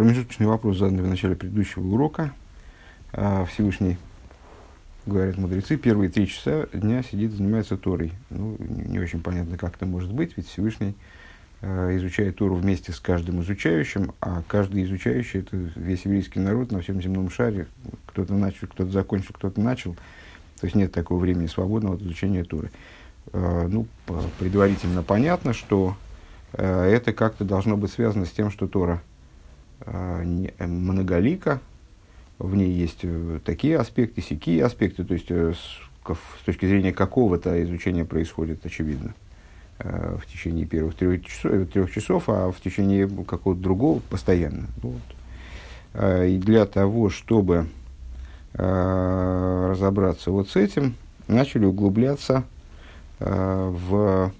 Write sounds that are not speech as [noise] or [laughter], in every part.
промежуточный вопрос, заданный в начале предыдущего урока. А, Всевышний, говорят мудрецы, первые три часа дня сидит, занимается Торой. Ну, не очень понятно, как это может быть, ведь Всевышний а, изучает Тору вместе с каждым изучающим, а каждый изучающий – это весь еврейский народ на всем земном шаре. Кто-то начал, кто-то закончил, кто-то начал. То есть нет такого времени свободного от изучения Торы. А, ну, предварительно понятно, что это как-то должно быть связано с тем, что Тора – многолика, в ней есть э, такие аспекты, сякие аспекты, то есть э, с, точки зрения какого-то изучения происходит, очевидно, э, в течение первых трех часов, трех часов а в течение какого-то другого постоянно. Вот. А, и для того, чтобы разобраться вот с этим, начали углубляться в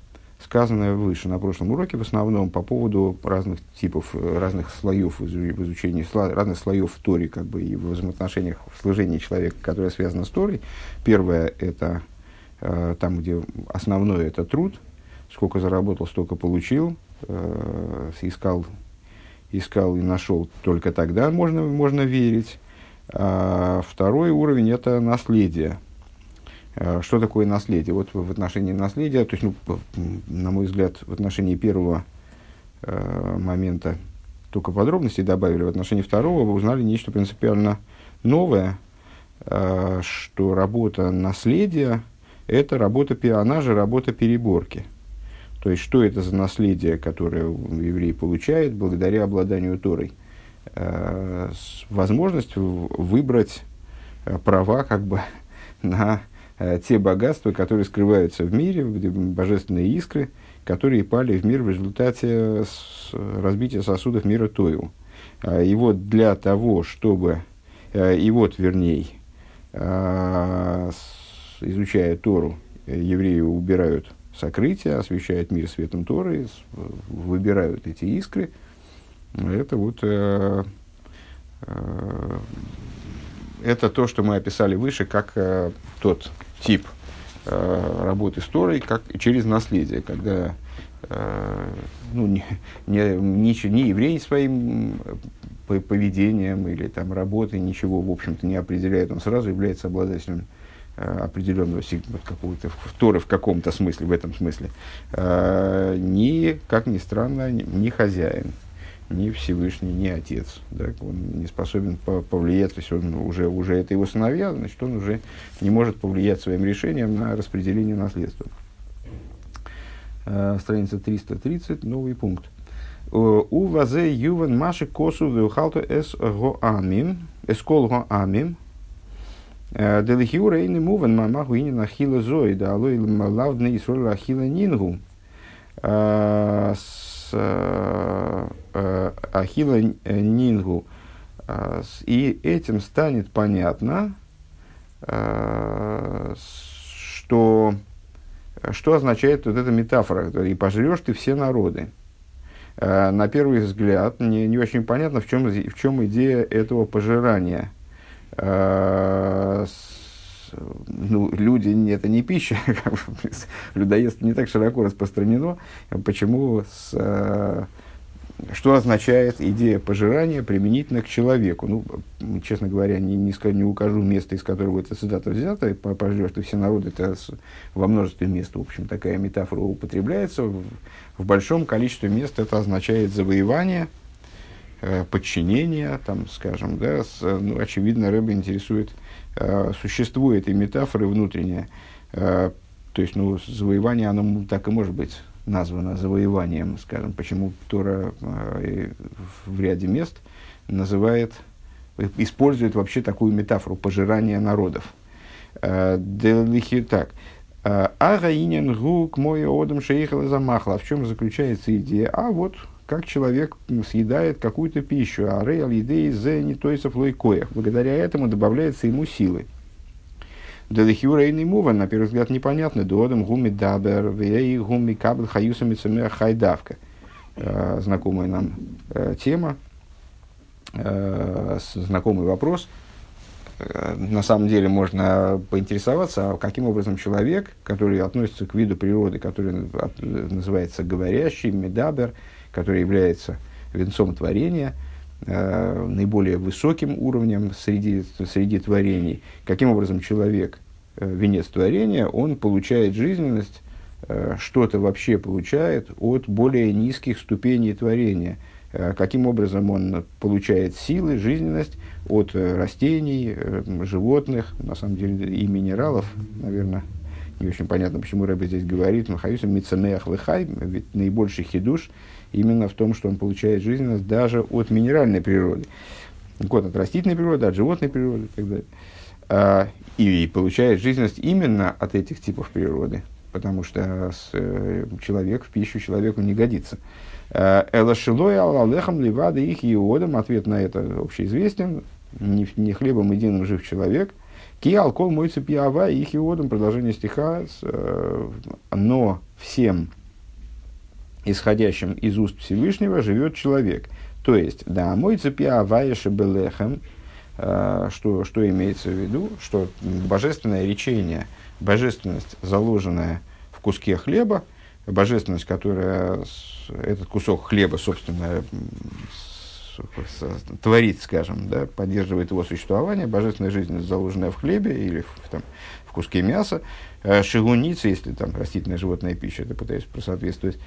сказанное выше на прошлом уроке, в основном по поводу разных типов, э, разных слоев в изучении, разных слоев в Торе, как бы, и в взаимоотношениях в служении человека, которое связано с Торой. Первое – это э, там, где основное – это труд, сколько заработал, столько получил, э, искал, искал и нашел, только тогда можно, можно верить. А второй уровень – это наследие – что такое наследие? Вот в отношении наследия, то есть, ну, на мой взгляд, в отношении первого э, момента только подробностей добавили, в отношении второго вы узнали нечто принципиально новое, э, что работа наследия – это работа, она же работа переборки. То есть, что это за наследие, которое еврей получает благодаря обладанию Торой? Э, возможность выбрать э, права как бы [laughs] на Э, те богатства, которые скрываются в мире, божественные искры, которые пали в мир в результате разбития сосудов мира Тоил. А, и вот для того, чтобы, э, и вот вернее, а, изучая Тору, евреи убирают сокрытие, освещают мир светом Торы, выбирают эти искры. Это вот э, это то, что мы описали выше, как тот тип э, работы с Торой как через наследие, когда э, ну, не, не, не, не еврей своим э, поведением или там, работой ничего, в общем-то, не определяет, он сразу является обладателем э, определенного какого-то Торы в каком-то смысле, в этом смысле, э, ни, как ни странно, ни хозяин ни Всевышний, ни Отец. Да, он не способен повлиять, то есть он уже, уже это его сыновья, значит, он уже не может повлиять своим решением на распределение наследства. Э, страница 330, новый пункт. У вазе ювен маши косу веухалто эс гоамим, эскол гоамим, э, Делихиура и не мувен мамаху и не нахила зои, да алой лавдна исроль ахила нингу. Э, Э, э, Ахила Нингу. Э, и этим станет понятно, что, что означает вот эта метафора, и пожрешь ты все народы. На первый взгляд не, не очень понятно, в чем, в чем идея этого пожирания ну, люди, это не пища, [laughs] людоедство не так широко распространено. Почему, с, э, что означает идея пожирания применительно к человеку? Ну, честно говоря, не, не, не укажу место, из которого эта цитата взята, пожрешь ты все народы, это во множестве мест, в общем, такая метафора употребляется. В, в большом количестве мест это означает завоевание, э, подчинение, там, скажем, да, с, ну, очевидно, рыба интересует Э, существует и метафоры внутренние. Э, то есть, ну, завоевание, оно так и может быть названо завоеванием, скажем, почему Тора э, в ряде мест называет, использует вообще такую метафору пожирания народов. Так. Агаинен гук мой одам шейхала замахла. В чем заключается идея? А вот как человек съедает какую-то пищу, а рейл едей зе не тойсов лойкоях. Благодаря этому добавляется ему силы. דלכאורה אינו מובן, на первый взгляд, непонятно. דהאדם הוא מדבר, ואיך הוא מקבל חיות מהחי דוקא. Э, знакомая нам э, тема, э, знакомый вопрос. На самом деле можно поинтересоваться, а каким образом человек, который относится к виду природы, который называется говорящий, מדבר, который является венцом творения, э, наиболее высоким уровнем среди, среди творений. Каким образом человек, э, венец творения, он получает жизненность, э, что-то вообще получает от более низких ступеней творения. Э, каким образом он получает силы, жизненность от э, растений, э, животных, на самом деле и минералов, наверное, не очень понятно, почему Рэбби здесь говорит, Махаюса Мицамеах Лехай, ведь наибольший хидуш именно в том, что он получает жизненность даже от минеральной природы. Вот от растительной природы, от животной природы и так далее. А, и, получает жизненность именно от этих типов природы, потому что человек в пищу человеку не годится. А, Элашилой Аллахам Ливада их иодом, ответ на это общеизвестен, не, не хлебом единым жив человек, Ки алкол мой цепьява и хиодом, продолжение стиха, э, но всем исходящим из уст Всевышнего живет человек. То есть, да, мой и шебелехем, э, что, что имеется в виду, что божественное речение, божественность, заложенная в куске хлеба, божественность, которая этот кусок хлеба, собственно, творит, скажем, да, поддерживает его существование, божественная жизнь, заложенная в хлебе или в, там, в куске мяса, э, шигуница, если там растительная животная пища, это пытаюсь просоответствовать,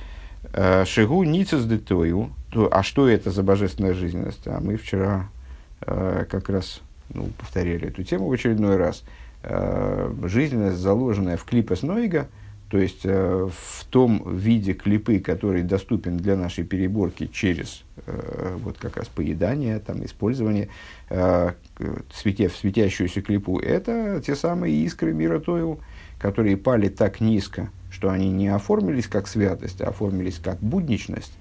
э, шигуница с детою, то, а что это за божественная жизненность? А мы вчера э, как раз ну, повторяли эту тему в очередной раз. Жизненность, заложенная в клипе Снойга – то есть э, в том виде клипы, который доступен для нашей переборки через э, вот как раз поедание, там, использование, э, светя, в светящуюся клипу, это те самые искры мира Тоил, которые пали так низко, что они не оформились как святость, а оформились как будничность,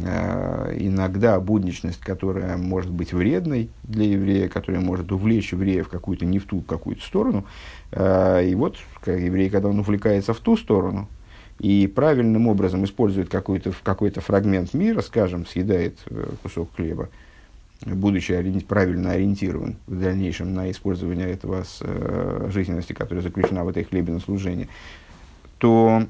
иногда будничность, которая может быть вредной для еврея, которая может увлечь еврея в какую-то не в ту какую-то сторону. Э, и вот как еврей, когда он увлекается в ту сторону и правильным образом использует какой-то, какой-то фрагмент мира, скажем, съедает э, кусок хлеба, будучи ори- правильно ориентирован в дальнейшем на использование этого с, жизненности, которая заключена в этой хлебе на служение, то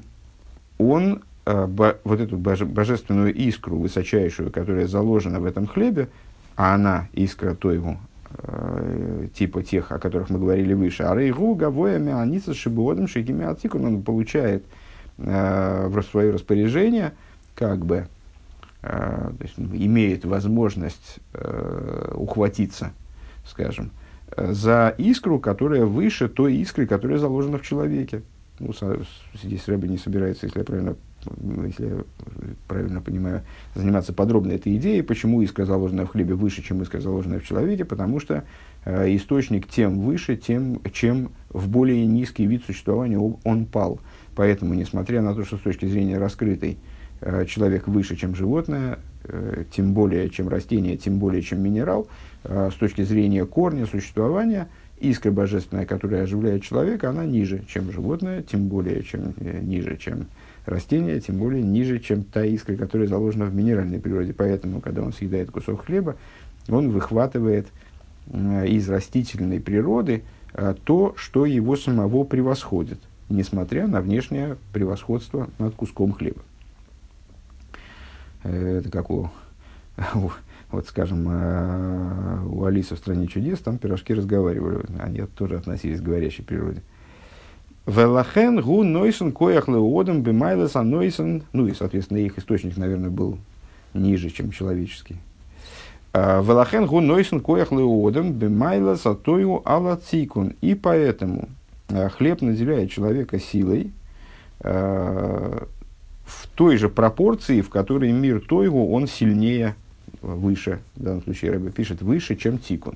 он Э, вот эту боже, божественную искру высочайшую, которая заложена в этом хлебе, а она искра Тойву, э, типа тех, о которых мы говорили выше, а рейгу гавоя мианица шибуодом шигими атикун, он получает э, в свое распоряжение, как бы, э, то есть, имеет возможность э, ухватиться, скажем, э, за искру, которая выше той искры, которая заложена в человеке. Ну, здесь Рэбби не собирается, если я правильно если я правильно понимаю, заниматься подробно этой идеей, почему искра, заложенная в хлебе, выше, чем искра, заложенная в человеке, потому что э, источник тем выше, тем, чем в более низкий вид существования он пал. Поэтому, несмотря на то, что с точки зрения раскрытой э, человек выше, чем животное, э, тем более, чем растение, тем более, чем минерал, э, с точки зрения корня существования, искра божественная, которая оживляет человека, она ниже, чем животное, тем более, чем э, ниже, чем растения, тем более ниже, чем та искра, которая заложена в минеральной природе. Поэтому, когда он съедает кусок хлеба, он выхватывает э, из растительной природы э, то, что его самого превосходит, несмотря на внешнее превосходство над куском хлеба. Э, это как у, [laughs] вот скажем, у Алисы в «Стране чудес» там пирожки разговаривали, они тоже относились к говорящей природе. Велахен гу нойсен коях леодом бимайлес нойсен, ну и, соответственно, их источник, наверное, был ниже, чем человеческий. А, Велахен гу нойсен коях леодом бимайлес атою алацикун. И поэтому а, хлеб наделяет человека силой а, в той же пропорции, в которой мир Тойгу, он сильнее, выше, в данном случае Рэбе пишет, выше, чем Тикун.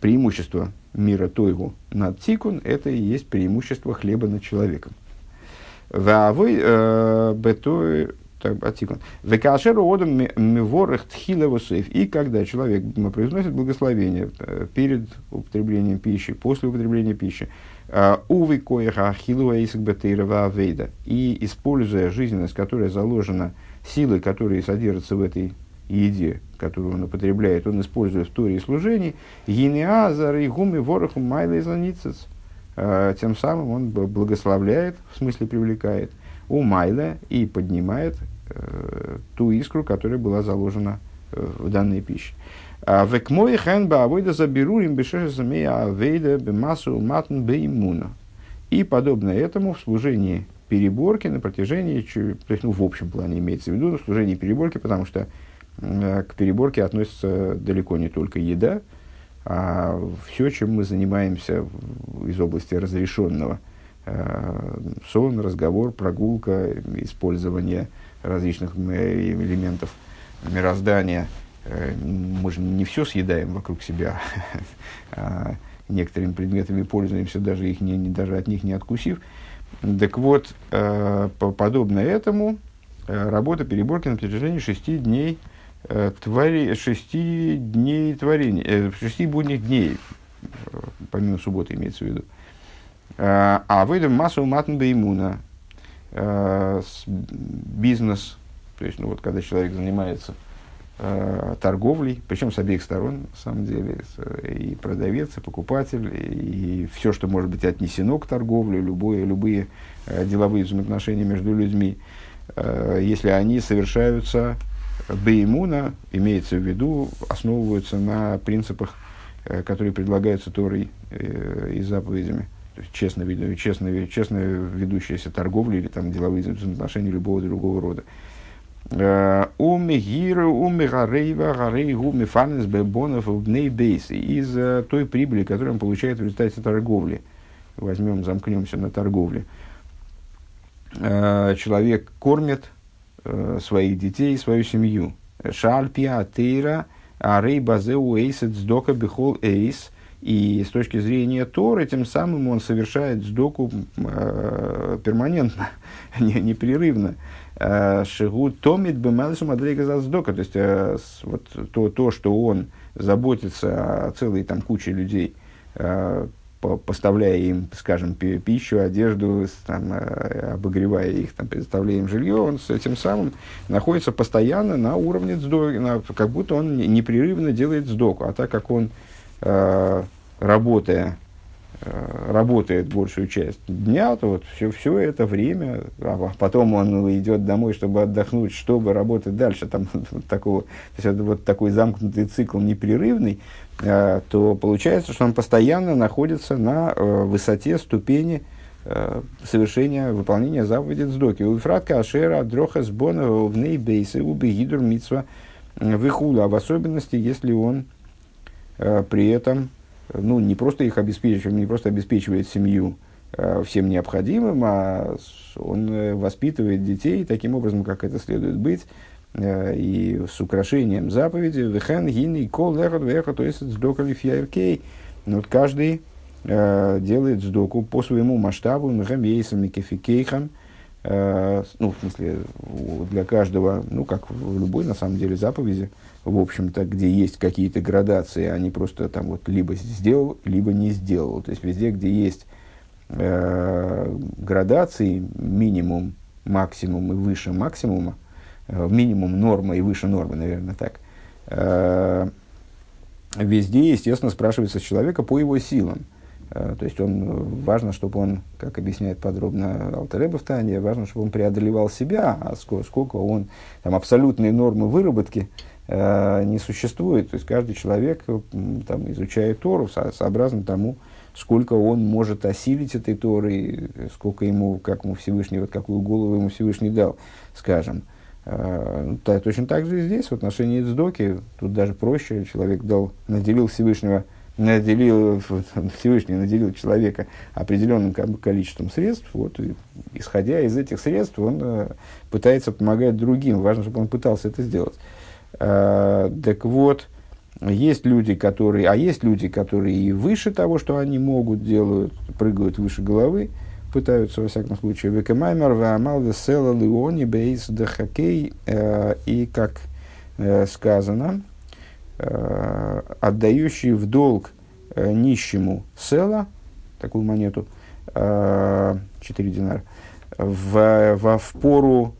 Преимущество мира Тойгу над Тикун, это и есть преимущество хлеба над человеком. Вавой э, бетой Атикун. Векашеру одам миворах тхилевусейф. И когда человек произносит благословение э, перед употреблением пищи, после употребления пищи, э, увы коеха ахилуа иск бетейрова авейда. И используя жизненность, которая заложена силой, которые содержатся в этой еде, которую он употребляет, он использует в Торе и служении, гинеазар и гуми вороху майла изланицец. А, тем самым он благословляет, в смысле привлекает, у майла и поднимает э, ту искру, которая была заложена в данной пище. А век мой хэн ба авойда заберу им бешешесамея авейда бемасу матн беймуна. И подобно этому в служении переборки на протяжении, то есть, ну, в общем плане имеется в виду, в служении переборки, потому что э, к переборке относится далеко не только еда, а все, чем мы занимаемся из области разрешенного. Э, сон, разговор, прогулка, использование различных элементов мироздания. Э, мы же не все съедаем вокруг себя, [laughs] а некоторыми предметами пользуемся, даже, их не, даже от них не откусив. Так вот, э, подобно этому, э, работа переборки на протяжении шести дней, э, твори, шести дней творения, шести будних дней, помимо субботы имеется в виду. А выйдем массу матн беймуна, бизнес, то есть, ну вот, когда человек занимается э, торговлей, причем с обеих сторон, на самом деле, и продавец, и покупатель, и все, что может быть отнесено к торговле, любые э, деловые взаимоотношения между людьми, э, если они совершаются беймуна, имеется в виду, основываются на принципах, э, которые предлагаются Торой э, и заповедями. То есть честно, честно, честно ведущаяся торговля или там, деловые взаимоотношения любого другого рода. Умигиру, умигарейва, гарейгу, мифанес, бебонов, бнейбейс. Из э, той прибыли, которую он получает в результате торговли. Возьмем, замкнемся на торговле. Э, человек кормит э, своих детей, свою семью. Шальпия, тейра, арей базеу эйсет, сдока бихол эйс. И с точки зрения Торы, тем самым он совершает сдоку э, перманентно, [laughs] непрерывно. Э, Шигу томит бемалишу мадрейга заздока. То есть, э, вот то, то, что он заботится о целой там куче людей, э, поставляя им, скажем, пищу, одежду, там, обогревая их, там, предоставляя им жилье, он с этим самым находится постоянно на уровне сдоки, как будто он непрерывно делает сдоку. А так как он, работая Э, работает большую часть дня, то вот все, все это время, а потом он идет домой, чтобы отдохнуть, чтобы работать дальше, там, [laughs] вот такого, то есть это вот такой замкнутый цикл непрерывный, э, то получается, что он постоянно находится на э, высоте ступени совершения, выполнения заповеди Цдоки. У Фратка Ашера, Дроха Сбона, в Нейбейсе, Убегидур, Митсва, Вихула, в особенности, если он при этом ну, не просто их обеспечивает, не просто обеспечивает семью э, всем необходимым, а он э, воспитывает детей таким образом, как это следует быть, э, и с украшением заповеди, вехен, гин, и кол, лехот, вехот, есть сдока лифьяркей. Вот каждый э, делает сдоку по своему масштабу, мехамейсам, микефикейхам, э, ну, в смысле, для каждого, ну, как в любой, на самом деле, заповеди, в общем-то, где есть какие-то градации, они просто там вот либо сделал, либо не сделал. То есть везде, где есть э, градации, минимум, максимум и выше максимума, э, минимум норма и выше нормы, наверное, так, э, везде, естественно, спрашивается с человека по его силам. Э, то есть он, важно, чтобы он, как объясняет подробно Алтереба в Тане, важно, чтобы он преодолевал себя, а сколько, сколько он, там, абсолютные нормы выработки, не существует. То есть каждый человек там, изучает Тору со, сообразно тому, сколько он может осилить этой Торы, сколько ему, как ему Всевышний, вот какую голову ему Всевышний дал, скажем. Э, точно так же и здесь, в отношении Цдоки, тут даже проще, человек дал, наделил Всевышнего, наделил, Всевышний наделил человека определенным количеством средств, вот, и, исходя из этих средств, он э, пытается помогать другим. Важно, чтобы он пытался это сделать. Э, так вот, есть люди, которые, а есть люди, которые и выше того, что они могут, делают, прыгают выше головы, пытаются, во всяком случае, векамаймер, ваамал, весела, леони, бейс, дахакей, э, и, как э, сказано, отдающий в долг нищему села, такую монету, 4 динара, в, в, в пору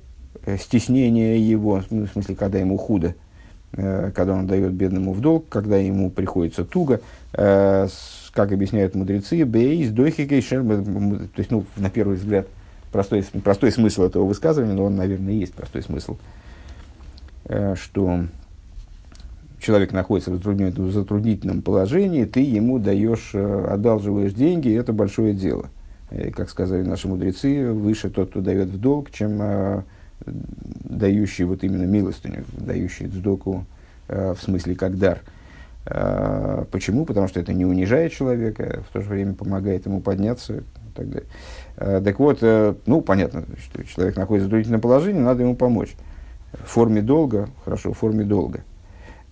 стеснения его, ну, в смысле, когда ему худо, когда он дает бедному в долг, когда ему приходится туго, э, как объясняют мудрецы, бейс, дойхикей, то есть, ну, на первый взгляд, простой, простой смысл этого высказывания, но он, наверное, и есть простой смысл, э, что человек находится в затруднительном, положении, ты ему даешь, э, одалживаешь деньги, и это большое дело. Как сказали наши мудрецы, выше тот, кто дает в долг, чем э, дающий вот именно милостыню, дающий сдоку э, в смысле как дар. Э, почему? Потому что это не унижает человека, в то же время помогает ему подняться так далее. Э, так вот, ну, понятно, что человек находится в затруднительном положении, надо ему помочь. В форме долга, хорошо, в форме долга.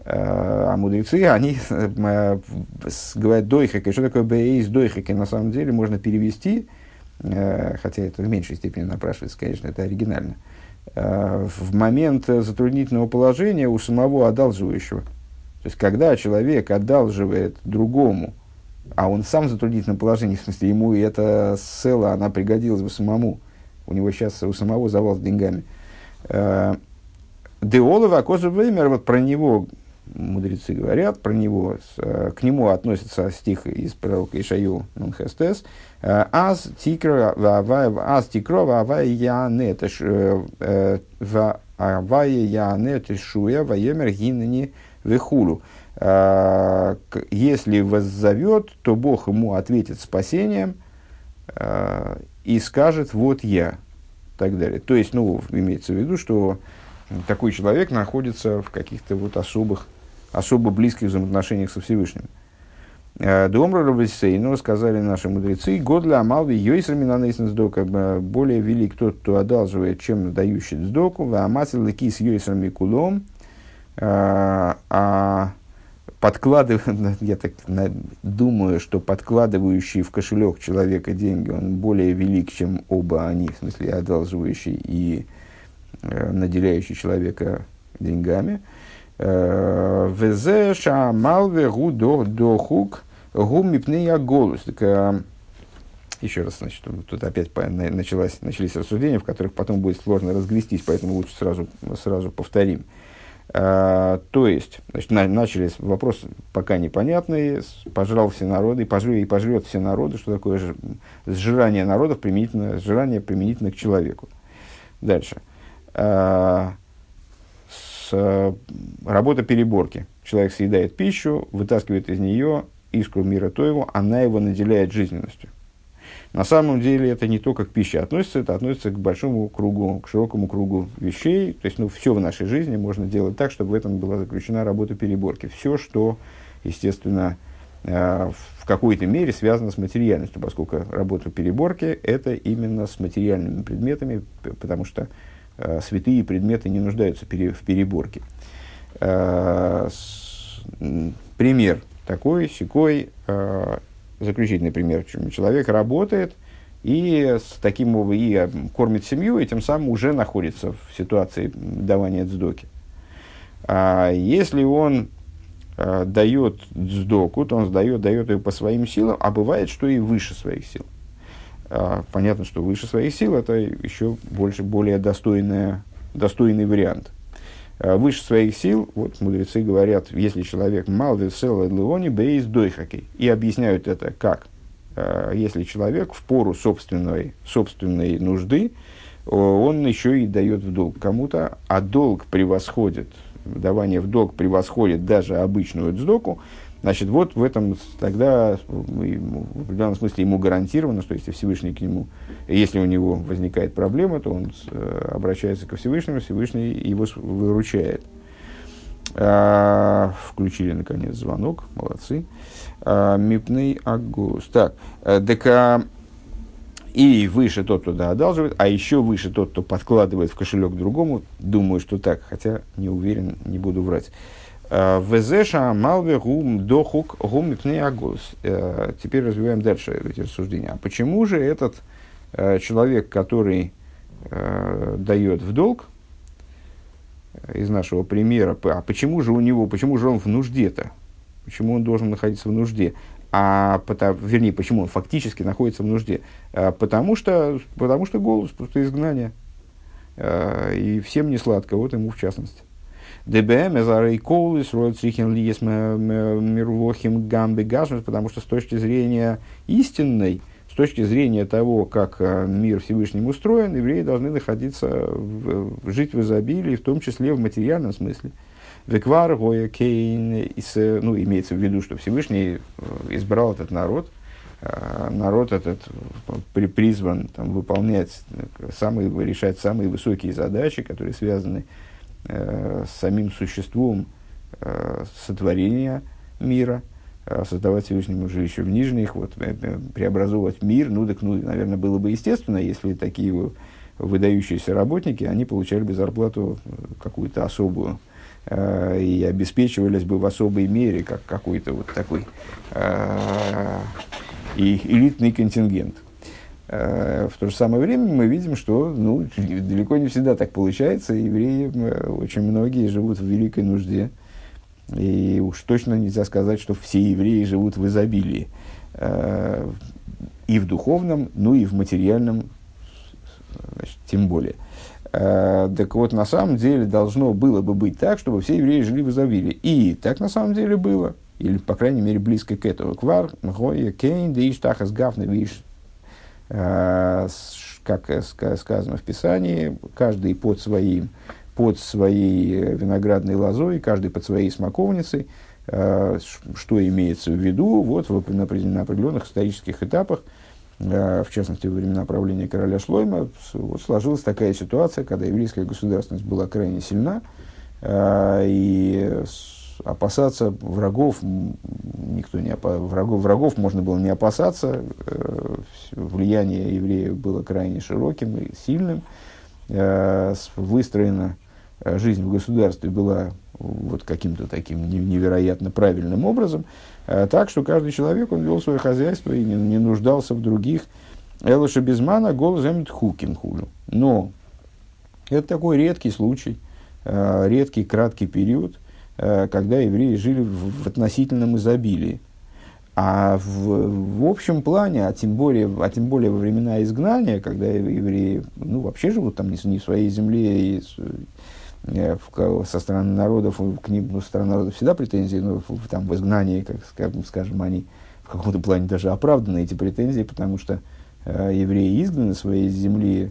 А мудрецы, они [laughs] говорят дойхек. Что такое бейс дойхек? На самом деле можно перевести, хотя это в меньшей степени напрашивается, конечно, это оригинально. В момент затруднительного положения у самого одалживающего. То есть, когда человек одалживает другому, а он сам в затруднительном положении, в смысле, ему эта села, она пригодилась бы самому. У него сейчас у самого завал с деньгами. Деолова Акоза вот про него мудрецы говорят про него, с, э, к нему относится стих из пророка Ишаю Нунхестес, э, «Аз тикро аз тикро вавай яне э, вавай яне тешуя ваемер гинни вехулу». Если воззовет, то Бог ему ответит спасением и скажет «вот я» и так далее. То есть, ну, имеется в виду, что такой человек находится в каких-то вот особых особо близких взаимоотношениях со Всевышним. Э, Домра Рабисейну сказали наши мудрецы, год для Амалви Йойсер сдока, более велик тот, кто одалживает, чем дающий сдоку, а Амасил Лекис Йойсер Микулом, э, а подкладывая, [laughs] я так думаю, что подкладывающий в кошелек человека деньги, он более велик, чем оба они, в смысле одалживающий и э, наделяющий человека деньгами. Везе шамалве гу дохук гу мипнея голос. Еще раз, значит, тут опять началось, начались рассуждения, в которых потом будет сложно разгрестись, поэтому лучше сразу, сразу повторим. Uh, то есть, значит, на, начались вопросы пока непонятные, пожрал все народы, пожрет, и пожрет все народы, что такое ж, сжирание народов применительно, сжирание применительно к человеку. Дальше. Uh, Э, работа переборки. Человек съедает пищу, вытаскивает из нее искру мира Тоеву, она его наделяет жизненностью. На самом деле это не только к пище относится, это относится к большому кругу, к широкому кругу вещей. То есть ну, все в нашей жизни можно делать так, чтобы в этом была заключена работа переборки. Все, что, естественно, э, в какой-то мере связано с материальностью, поскольку работа переборки – это именно с материальными предметами, потому что Э, святые предметы не нуждаются в переборке. Э, пример такой, секой, э, заключительный пример. Человек работает и с таким и кормит семью, и тем самым уже находится в ситуации давания дздоки. А если он дает дздоку, то он сдает, дает ее по своим силам, а бывает, что и выше своих сил. А, понятно, что выше своих сил это еще больше, более достойная, достойный вариант. А, выше своих сил, вот мудрецы говорят, если человек мал весел леони бейс дойхаки. И объясняют это как? А, если человек в пору собственной, собственной нужды, он еще и дает в долг кому-то, а долг превосходит, давание в долг превосходит даже обычную дздоку, Значит, вот в этом тогда в определенном смысле ему гарантировано, что если Всевышний к нему, если у него возникает проблема, то он э, обращается ко Всевышнему, Всевышний его выручает. А, включили, наконец, звонок, молодцы. А, Мипный Агус. Так, э, ДК и выше тот, кто одалживает, а еще выше тот, кто подкладывает в кошелек другому. Думаю, что так, хотя не уверен, не буду врать. Везеша малве гум дохук гум агус. Э, теперь развиваем дальше эти рассуждения. А почему же этот э, человек, который э, дает в долг, из нашего примера, а почему же у него, почему же он в нужде-то? Почему он должен находиться в нужде? А, потому, вернее, почему он фактически находится в нужде? Потому, что, потому что голос, просто изгнание. И всем не сладко, вот ему в частности. ДБМ, Эзарей Коулис, Ройцрихен Лиес Мирвохим Гамби Гашмис, потому что с точки зрения истинной, с точки зрения того, как э, мир Всевышним устроен, евреи должны находиться, в, жить в изобилии, в том числе в материальном смысле. Веквар, Гоя, Кейн, ну, имеется в виду, что Всевышний избрал этот народ, народ этот призван там, выполнять, самые, решать самые высокие задачи, которые связаны с самим существом сотворения мира – а создавать Всевышнему жилище в нижних, вот, э, э, преобразовывать мир, ну, так, ну, наверное, было бы естественно, если такие выдающиеся работники, они получали бы зарплату э, какую-то особую, э, и обеспечивались бы в особой мере, как какой-то вот такой э, и элитный контингент. Э, в то же самое время мы видим, что ну, далеко не всегда так получается. Евреи, очень многие живут в великой нужде, и уж точно нельзя сказать, что все евреи живут в изобилии. Э, и в духовном, ну и в материальном, значит, тем более. Э, так вот, на самом деле должно было бы быть так, чтобы все евреи жили в изобилии. И так на самом деле было. Или, по крайней мере, близко к этому. Квар, Мгоя, Кейн, Диш, Тахас, Гафна, Виш. Э, как сказано в Писании, каждый под своим под своей э, виноградной лозой, каждый под своей смоковницей, э, что имеется в виду? Вот, на определенных исторических этапах, э, в частности, во времена правления короля Шлойма, вот, сложилась такая ситуация, когда еврейская государственность была крайне сильна, и опасаться врагов никто не опа- врагов, врагов можно было не опасаться, влияние евреев было крайне широким и сильным, выстроено Э, жизнь в государстве была вот каким-то таким невероятно правильным образом, э, так что каждый человек, он вел свое хозяйство и не, нуждался в других. Элыша Безмана гол земит хукин хулю. Но это такой редкий случай, э, редкий краткий период, когда евреи жили в, в относительном изобилии. А в, в общем плане, а тем, более, а тем более во времена изгнания, когда евреи ну, вообще живут там не, не в своей земле, и Э, со стороны народов, к ним ну, со стороны народов всегда претензии, но в, там, в изгнании, как скажем, скажем, они в каком-то плане даже оправданы, эти претензии, потому что э, евреи изгнаны своей земли, э,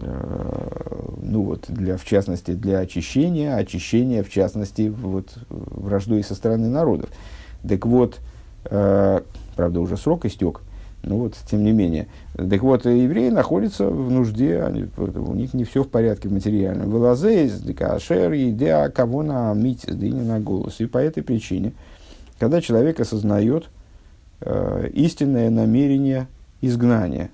ну вот, для, в частности, для очищения, очищения, в частности, вот, враждой со стороны народов. Так вот, э, правда, уже срок истек, ну вот, тем не менее. Так вот, евреи находятся в нужде, они, у них не все в порядке в материальном. Вылазейс, декашер, идеа, кого на мить, дыни на голос. И по этой причине, когда человек осознает э, истинное намерение изгнания,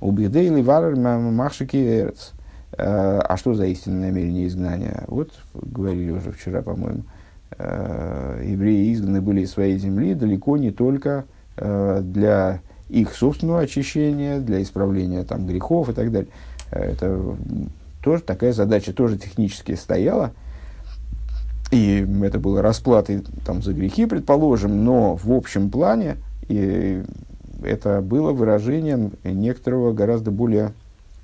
убедейли варер махшики эрц. Э, а что за истинное намерение изгнания? Вот, говорили уже вчера, по-моему, э, евреи изгнаны были из своей земли далеко не только э, для их собственного очищения, для исправления там, грехов и так далее. Это тоже такая задача тоже технически стояла. И это было расплатой там, за грехи, предположим, но в общем плане и это было выражением некоторого гораздо более,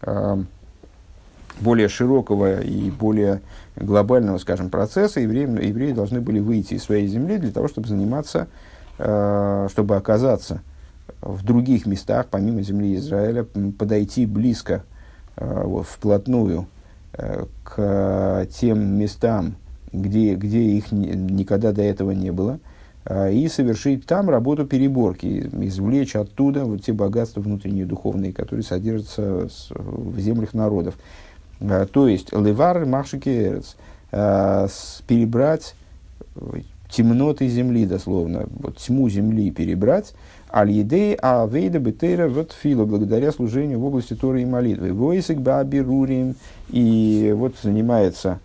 э, более широкого и более глобального, скажем, процесса. Евреи, евреи должны были выйти из своей земли для того, чтобы заниматься, э, чтобы оказаться в других местах, помимо земли Израиля, подойти близко, вот, вплотную э, к тем местам, где, где их никогда до этого не было, и совершить там работу переборки, извлечь оттуда вот те богатства внутренние духовные, которые содержатся в землях народов. То есть, левар махшики эрец, перебрать темноты земли, дословно, вот тьму земли перебрать, Аль-Едей Авейда Бетейра вот Фила, благодаря служению в области Торы и молитвы. Войсик Бабирурим, и вот занимается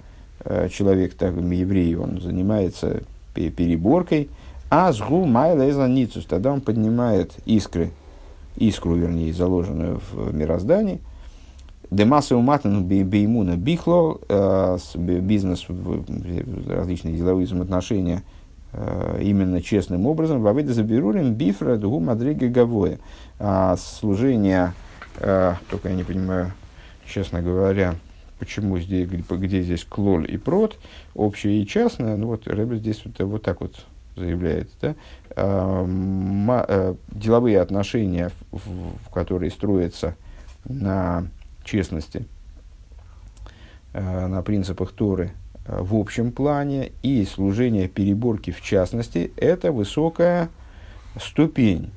э, человек, так, еврей, он занимается переборкой, а сгу майла ницус, тогда он поднимает искры, искру, вернее, заложенную в мироздании, Демаса уматан беймуна бихло, э, бизнес, различные деловые взаимоотношения – Э, именно честным образом, вавида заберурим бифра дугу мадриги гавоя. А служение, э, только я не понимаю, честно говоря, почему здесь, где здесь клоль и прот, общее и частное, ну вот Рэбе здесь вот, вот так вот заявляет, да, а, а, деловые отношения, в, которые строятся на честности, а, на принципах Торы, в общем плане и служение переборки в частности – это высокая ступень.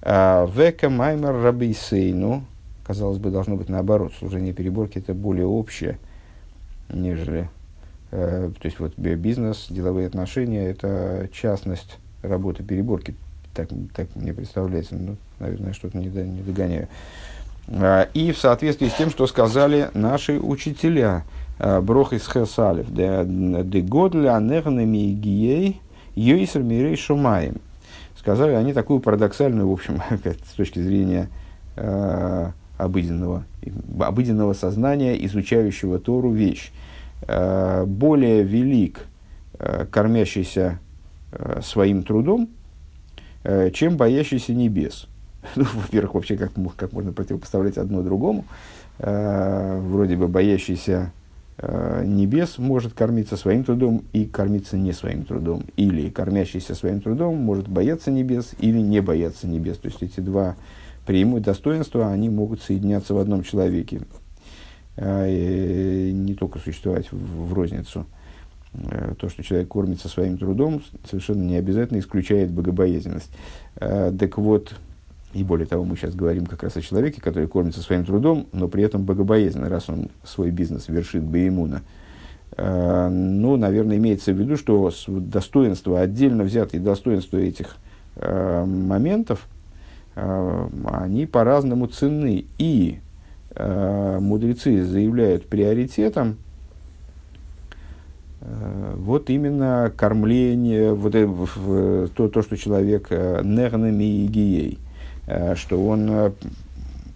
Века маймер рабейсейну, казалось бы, должно быть наоборот, служение переборки – это более общее, нежели то есть вот бизнес, деловые отношения – это частность работы переборки. Так, так мне представляется, ну, наверное, что-то не, не догоняю. И в соответствии с тем, что сказали наши учителя – Э, брох из Хесалев, де годля анернами гией йойсер мирей шумаем. Сказали они такую парадоксальную, в общем, [laughs] с точки зрения э, обыденного, обыденного сознания, изучающего Тору вещь. Э, более велик э, кормящийся э, своим трудом, чем боящийся небес. [laughs] Ну, во-первых, вообще, как, как можно противопоставлять одно другому? Вроде бы боящийся небес может кормиться своим трудом и кормиться не своим трудом. Или кормящийся своим трудом может бояться небес или не бояться небес. То есть эти два преимущества, достоинства, они могут соединяться в одном человеке. И не только существовать в, в розницу. Э, то, что человек кормится своим трудом, совершенно не обязательно исключает богобоязненность. Так вот, и более того, мы сейчас говорим как раз о человеке, который кормится своим трудом, но при этом богобоязненно, раз он свой бизнес вершит Беймуна. Э, ну, наверное, имеется в виду, что достоинство, отдельно взятые достоинства этих моментов, они по-разному ценны. И мудрецы заявляют приоритетом вот именно кормление, вот то, то что человек нернами и гией – Э, что он э,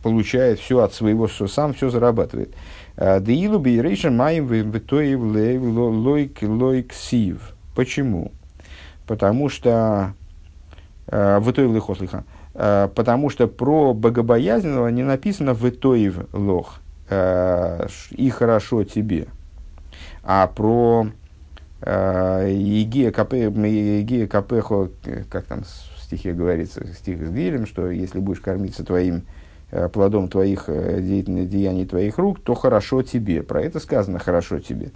получает все от своего, сам все зарабатывает. Э, Деилу бейрейшен маем витоев лойк лойк сив. Почему? Потому что витоев лихослиха. Потому что про богобоязненного не написано витоев лох и хорошо тебе. А про Егия Капехо, как там стихе говорится, стих с Гилем, что если будешь кормиться твоим э, плодом твоих э, деятельных деяний твоих рук, то хорошо тебе. Про это сказано хорошо тебе.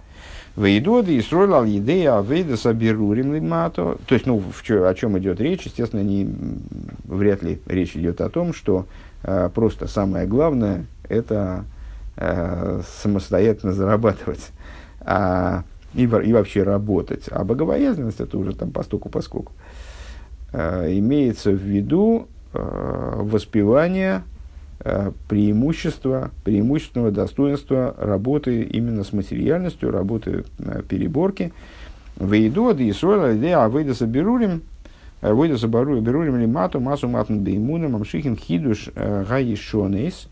Вейдоды и строил едея авейда сабирурим лимато. То есть, ну, в чё, о чем идет речь? Естественно, не, вряд ли речь идет о том, что э, просто самое главное это э, самостоятельно зарабатывать а, и, и вообще работать. А богобоязненность это уже там постуку поскольку. Э, имеется в виду э, воспевание преимущества, преимущественного достоинства работы именно с материальностью, работы переборки. Вейду, да и сойла, да, а выйда соберурим, выйда соберу, берурим ли мату, массу матн беймуна, мамшихин хидуш гаишонейс,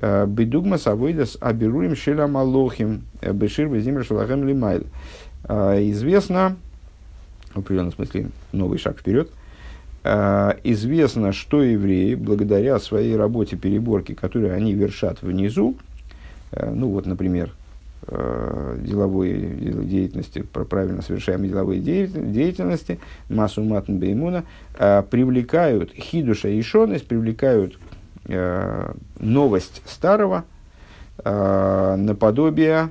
бедугмас авойдас аберурим шеля малохим, бешир безимр шалахем лимайл. Известно, в определенном смысле, новый шаг вперед – Э, известно, что евреи, благодаря своей работе переборки, которую они вершат внизу, э, ну вот, например, э, деловой деятельности, правильно совершаемой деловой деятельности, массу матн беймуна, привлекают хидуша и шонность, привлекают новость старого наподобие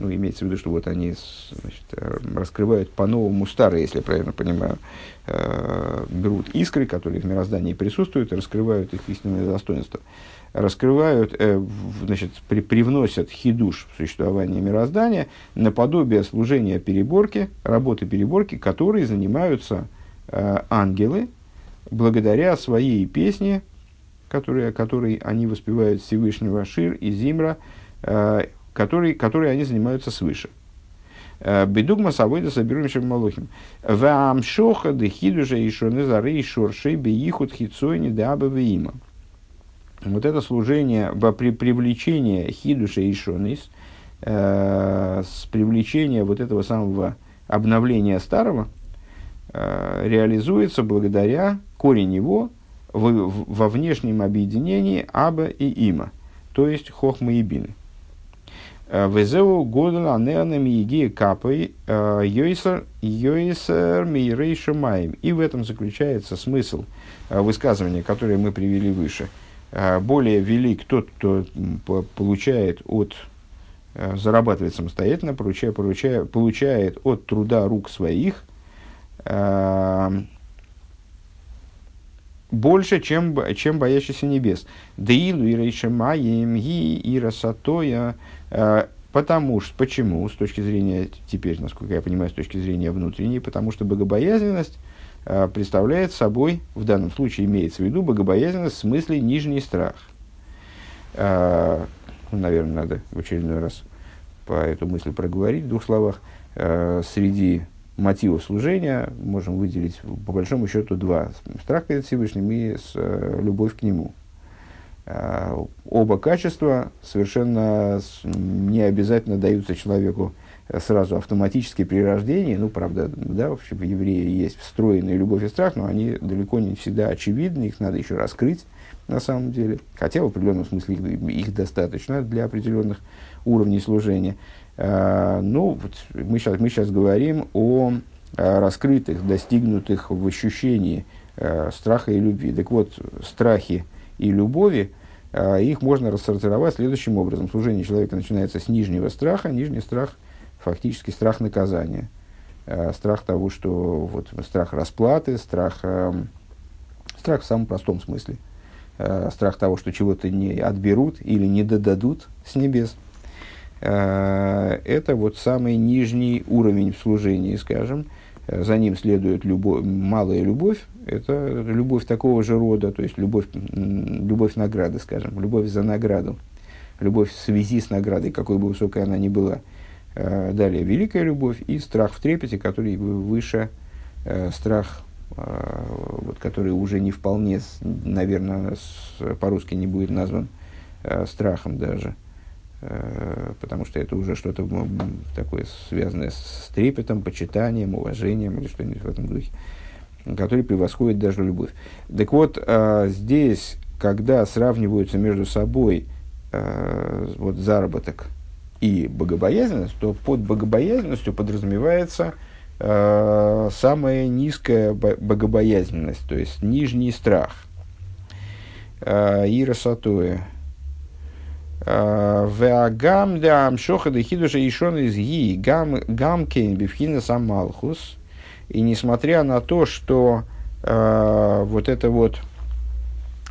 ну, имеется в виду, что вот они значит, э, раскрывают по-новому старые, если я правильно понимаю, э, берут искры, которые в мироздании присутствуют, и раскрывают их истинное достоинство. Раскрывают, э, значит, при, привносят хидуш в существование мироздания наподобие служения переборки, работы переборки, которой занимаются э, ангелы, благодаря своей песне, которые, которой они воспевают Всевышнего Шир и Зимра, э, который, которые они занимаются свыше. Э, Бедугма савойда соберем малухим. Ваамшоха дехидужа и шонезары и шоршей беихут хитсойни даба има. Вот это служение при привлечении хидуша и шонис, э, с привлечения вот этого самого обновления старого, э, реализуется благодаря корень его в, во внешнем объединении Аба и Има, то есть Хохма и Бины. Везеу годен анеанами еги капой э, йойсер йойсер мирей шамаем. И в этом заключается смысл э, высказывания, которое мы привели выше. Э, более велик тот, кто получает от зарабатывает самостоятельно, поручая, поручая, получает от труда рук своих э, больше, чем, чем боящийся небес. Деилу и рейшемаем ги и расатоя. Э, потому что, почему, с точки зрения, теперь, насколько я понимаю, с точки зрения внутренней, потому что богобоязненность э, представляет собой, в данном случае имеется в виду богобоязненность в смысле нижний страх. Э, ну, наверное, надо в очередной раз по эту мысль проговорить в двух словах. Среди мотивов служения можем выделить по большому счету два. Страх перед Всевышним и с, э, любовь к Нему. Э, оба качества совершенно не обязательно даются человеку сразу автоматически при рождении. Ну, правда, да, в евреи есть встроенные любовь и страх, но они далеко не всегда очевидны, их надо еще раскрыть на самом деле. Хотя в определенном смысле их, достаточно для определенных уровней служения. Э, ну, вот мы, сейчас, мы сейчас говорим о раскрытых, достигнутых в ощущении э, страха и любви. Так вот, страхи и любови, э, их можно рассортировать следующим образом. Служение человека начинается с нижнего страха. Нижний страх фактически страх наказания. Страх того, что вот, страх расплаты, страх, страх в самом простом смысле. Страх того, что чего-то не отберут или не додадут с небес – это вот самый нижний уровень в служении, скажем. Э, за ним следует любовь, малая любовь, это любовь такого же рода, то есть любовь, любовь награды, скажем, любовь за награду, любовь в связи с наградой, какой бы высокой она ни была. Э, далее великая любовь и страх в трепете, который выше страх, вот, который уже не вполне, наверное, по-русски не будет назван страхом даже. Э, потому что это уже что-то такое связанное с трепетом, почитанием, уважением или что-нибудь в этом духе, который превосходит даже любовь. Так вот, э, здесь, когда сравниваются между собой э, вот, заработок и богобоязненность, то под богобоязненностью подразумевается самая низкая богобоязненность, то есть нижний страх. Ира Сатоя. Веагам да амшоха да хидуша ишон из ги гам кейн бифхина самалхус. И несмотря на то, что э, вот это вот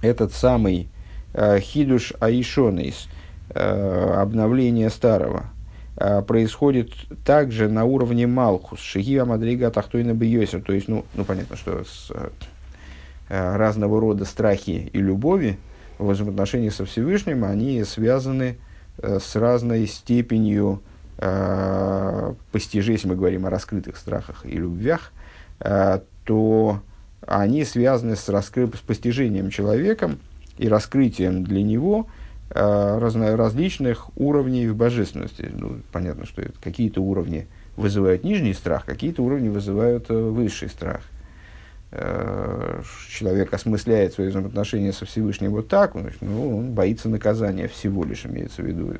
этот самый э, хидуш аишонис, э, обновление старого, э, происходит также на уровне Малхус, Шигива Мадрига Тахтойна Бьёсер. То есть, ну, ну понятно, что с э, разного рода страхи и любови, в взаимоотношениях со Всевышним, они связаны э, с разной степенью э, постижения, если мы говорим о раскрытых страхах и любвях, э, то они связаны с, раскры... с постижением человеком и раскрытием для него э, разно... различных уровней в божественности. Ну, понятно, что какие-то уровни вызывают нижний страх, какие-то уровни вызывают э, высший страх – человек осмысляет свои взаимоотношения со Всевышним вот так, ну, он боится наказания всего лишь, имеется в виду.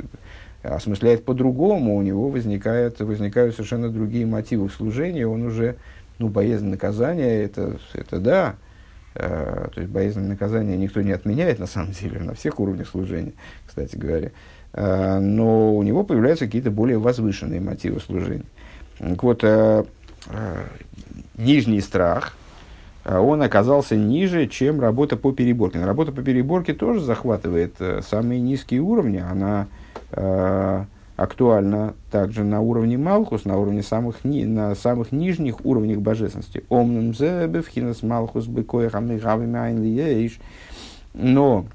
Осмысляет по-другому, у него возникает, возникают совершенно другие мотивы служения, он уже, ну, боязнь наказания, это, это да, э, то есть боязнь наказания никто не отменяет, на самом деле, на всех уровнях служения, кстати говоря. Э, но у него появляются какие-то более возвышенные мотивы служения. Так вот, э, э, нижний страх, он оказался ниже, чем работа по переборке. Работа по переборке тоже захватывает э, самые низкие уровни. Она э, актуальна также на уровне Малхус, на уровне самых, ни, на самых нижних уровнях божественности. Омнум зебе вхинас Малхус Но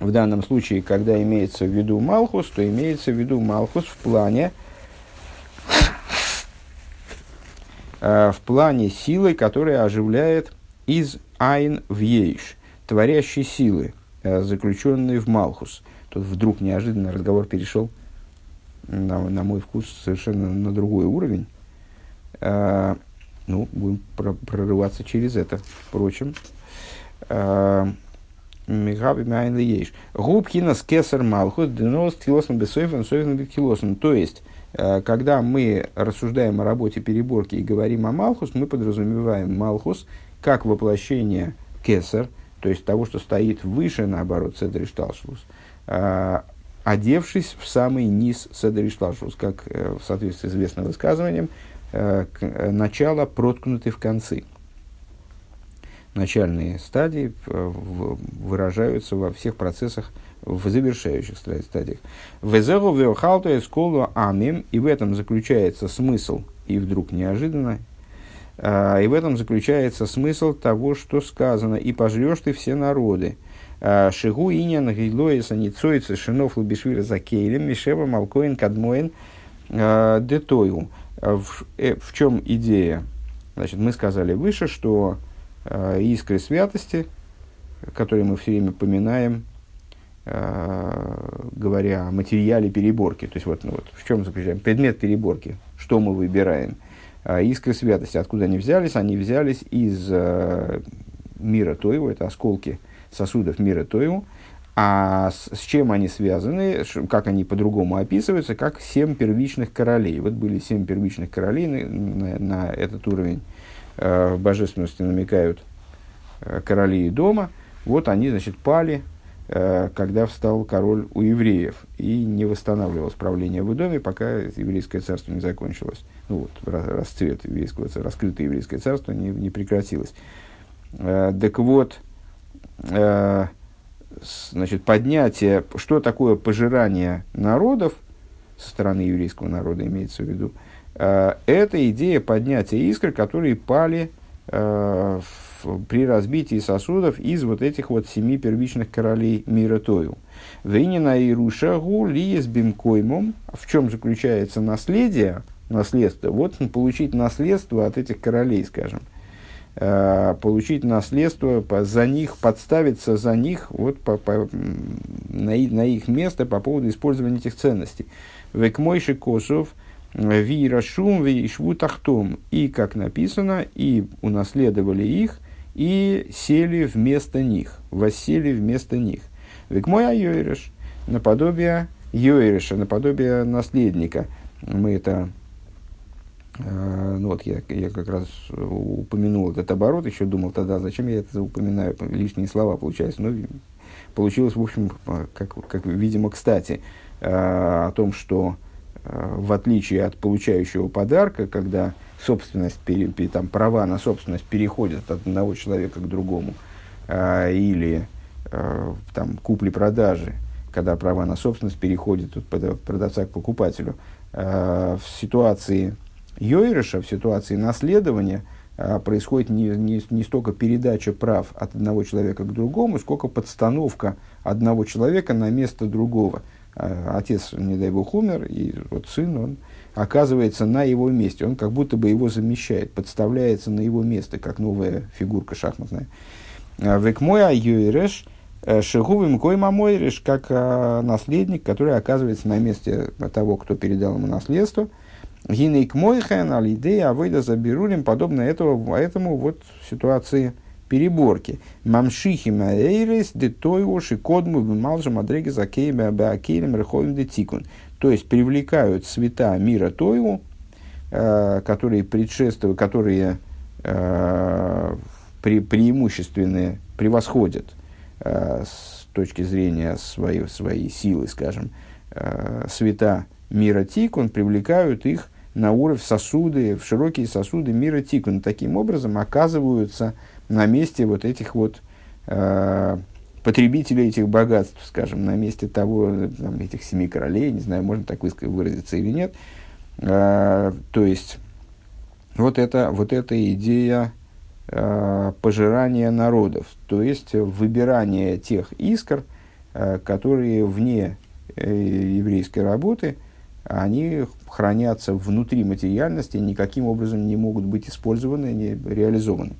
в данном случае, когда имеется в виду Малхус, то имеется в виду Малхус в плане в плане силы, которая оживляет из Айн в Ейш, творящей силы, э, заключенной в Малхус. Тут вдруг неожиданно разговор перешел, на, на мой вкус, совершенно на другой уровень. Э, ну, будем прорываться через это. Впрочем, Мигаби Майн Ейш. Губкина с Кесар Малхус, Денос, Килосом Бесойфен, Сойфен Килосом. То есть, Э, когда мы рассуждаем о работе переборки и говорим о Малхус, мы подразумеваем Малхус как воплощение Кесар, то есть того, что стоит выше, наоборот, Седри Шталшвус, э, одевшись в самый низ Седришлашус, как э, в соответствии с известным высказыванием, э, э, начало проткнуты в концы. Начальные стадии э, выражаются во всех процессах, в завершающих стадиях. Везеру веохалту эсколу амим, и в этом заключается смысл, и вдруг неожиданно, э, и в этом заключается смысл того, что сказано, и пожрешь ты все народы. Э, Шигу иньян гилоиса ницоица шинов лубишвира закейлем мишева малкоин кадмоин э, детою. Э, в чем идея? Значит, мы сказали выше, что искры святости, которые мы все время поминаем, говоря о материале переборки. То есть, вот, ну, вот в чем заключаем? Предмет переборки. Что мы выбираем? Искры святости. Откуда они взялись? Они взялись из мира Тоева, это осколки – сосудов мира Тойу, а с, с чем они связаны, как они по-другому описываются, как семь первичных королей. Вот были семь первичных королей на, на, на этот уровень э, в божественности намекают э, короли дома. Вот они, значит, пали, э, когда встал король у евреев и не восстанавливалось правление в доме, пока еврейское царство не закончилось. Ну вот, расцвет еврейского царства, раскрытое еврейское царство не, не прекратилось. Э, так вот, Э, значит, поднятие, что такое пожирание народов, со стороны еврейского народа имеется в виду, э, это идея поднятия искр, которые пали э, в, при разбитии сосудов из вот этих вот семи первичных королей мира Тою. Вейнина и Рушагу с бимкоймом, в чем заключается наследие, наследство, вот получить наследство от этих королей, скажем – Э, получить наследство, за них, подставиться за них вот, по, по, на, на их место по поводу использования этих ценностей. Векмойши косов, вирашум, вишву тахтом. И, как написано, и унаследовали их, и сели вместо них, воссели вместо них. Векмой айойреш, наподобие Йойреша, наподобие наследника. Мы это Э, ну вот я, я как раз упомянул этот оборот, еще думал тогда, зачем я это упоминаю, лишние слова получается. Ну, получилось, в общем, как, как видимо, кстати, э, о том, что э, в отличие от получающего подарка, когда собственность, там, права на собственность переходят от одного человека к другому, или там, купли-продажи, когда права на собственность переходят от продавца к покупателю, в ситуации Йойреша в ситуации наследования а, происходит не, не, не столько передача прав от одного человека к другому, сколько подстановка одного человека на место другого. А, отец, не дай бог, умер, и вот сын, он оказывается на его месте. Он как будто бы его замещает, подставляется на его место, как новая фигурка шахматная. А, Векмоя Йойреш э, Шигувим Койма Мойреш, как наследник, который оказывается на месте того, кто передал ему наследство – Гинейк мойхен, алидея, авойда заберулим, подобно этого, этому вот ситуации переборки. Мамшихи маэйрис, детойвоши, кодму, малжа, мадреги, закейма, баакелем, реховим, детикун. То есть привлекают цвета мира Тойву, э, которые предшествуют, которые э, пре, преимущественные, превосходят э, с точки зрения своей, своей силы, скажем, света мира тикун, привлекают их на уровень сосуды, в широкие сосуды мира тикун. Таким образом оказываются на месте вот этих вот потребителей этих богатств, скажем, на месте того, там, этих семи королей, не знаю, можно так выразиться или нет. Э, то есть, вот это, вот эта идея э, пожирания народов, то есть выбирание тех искр, э, которые вне э, еврейской работы – они хранятся внутри материальности, никаким образом не могут быть использованы, не реализованы.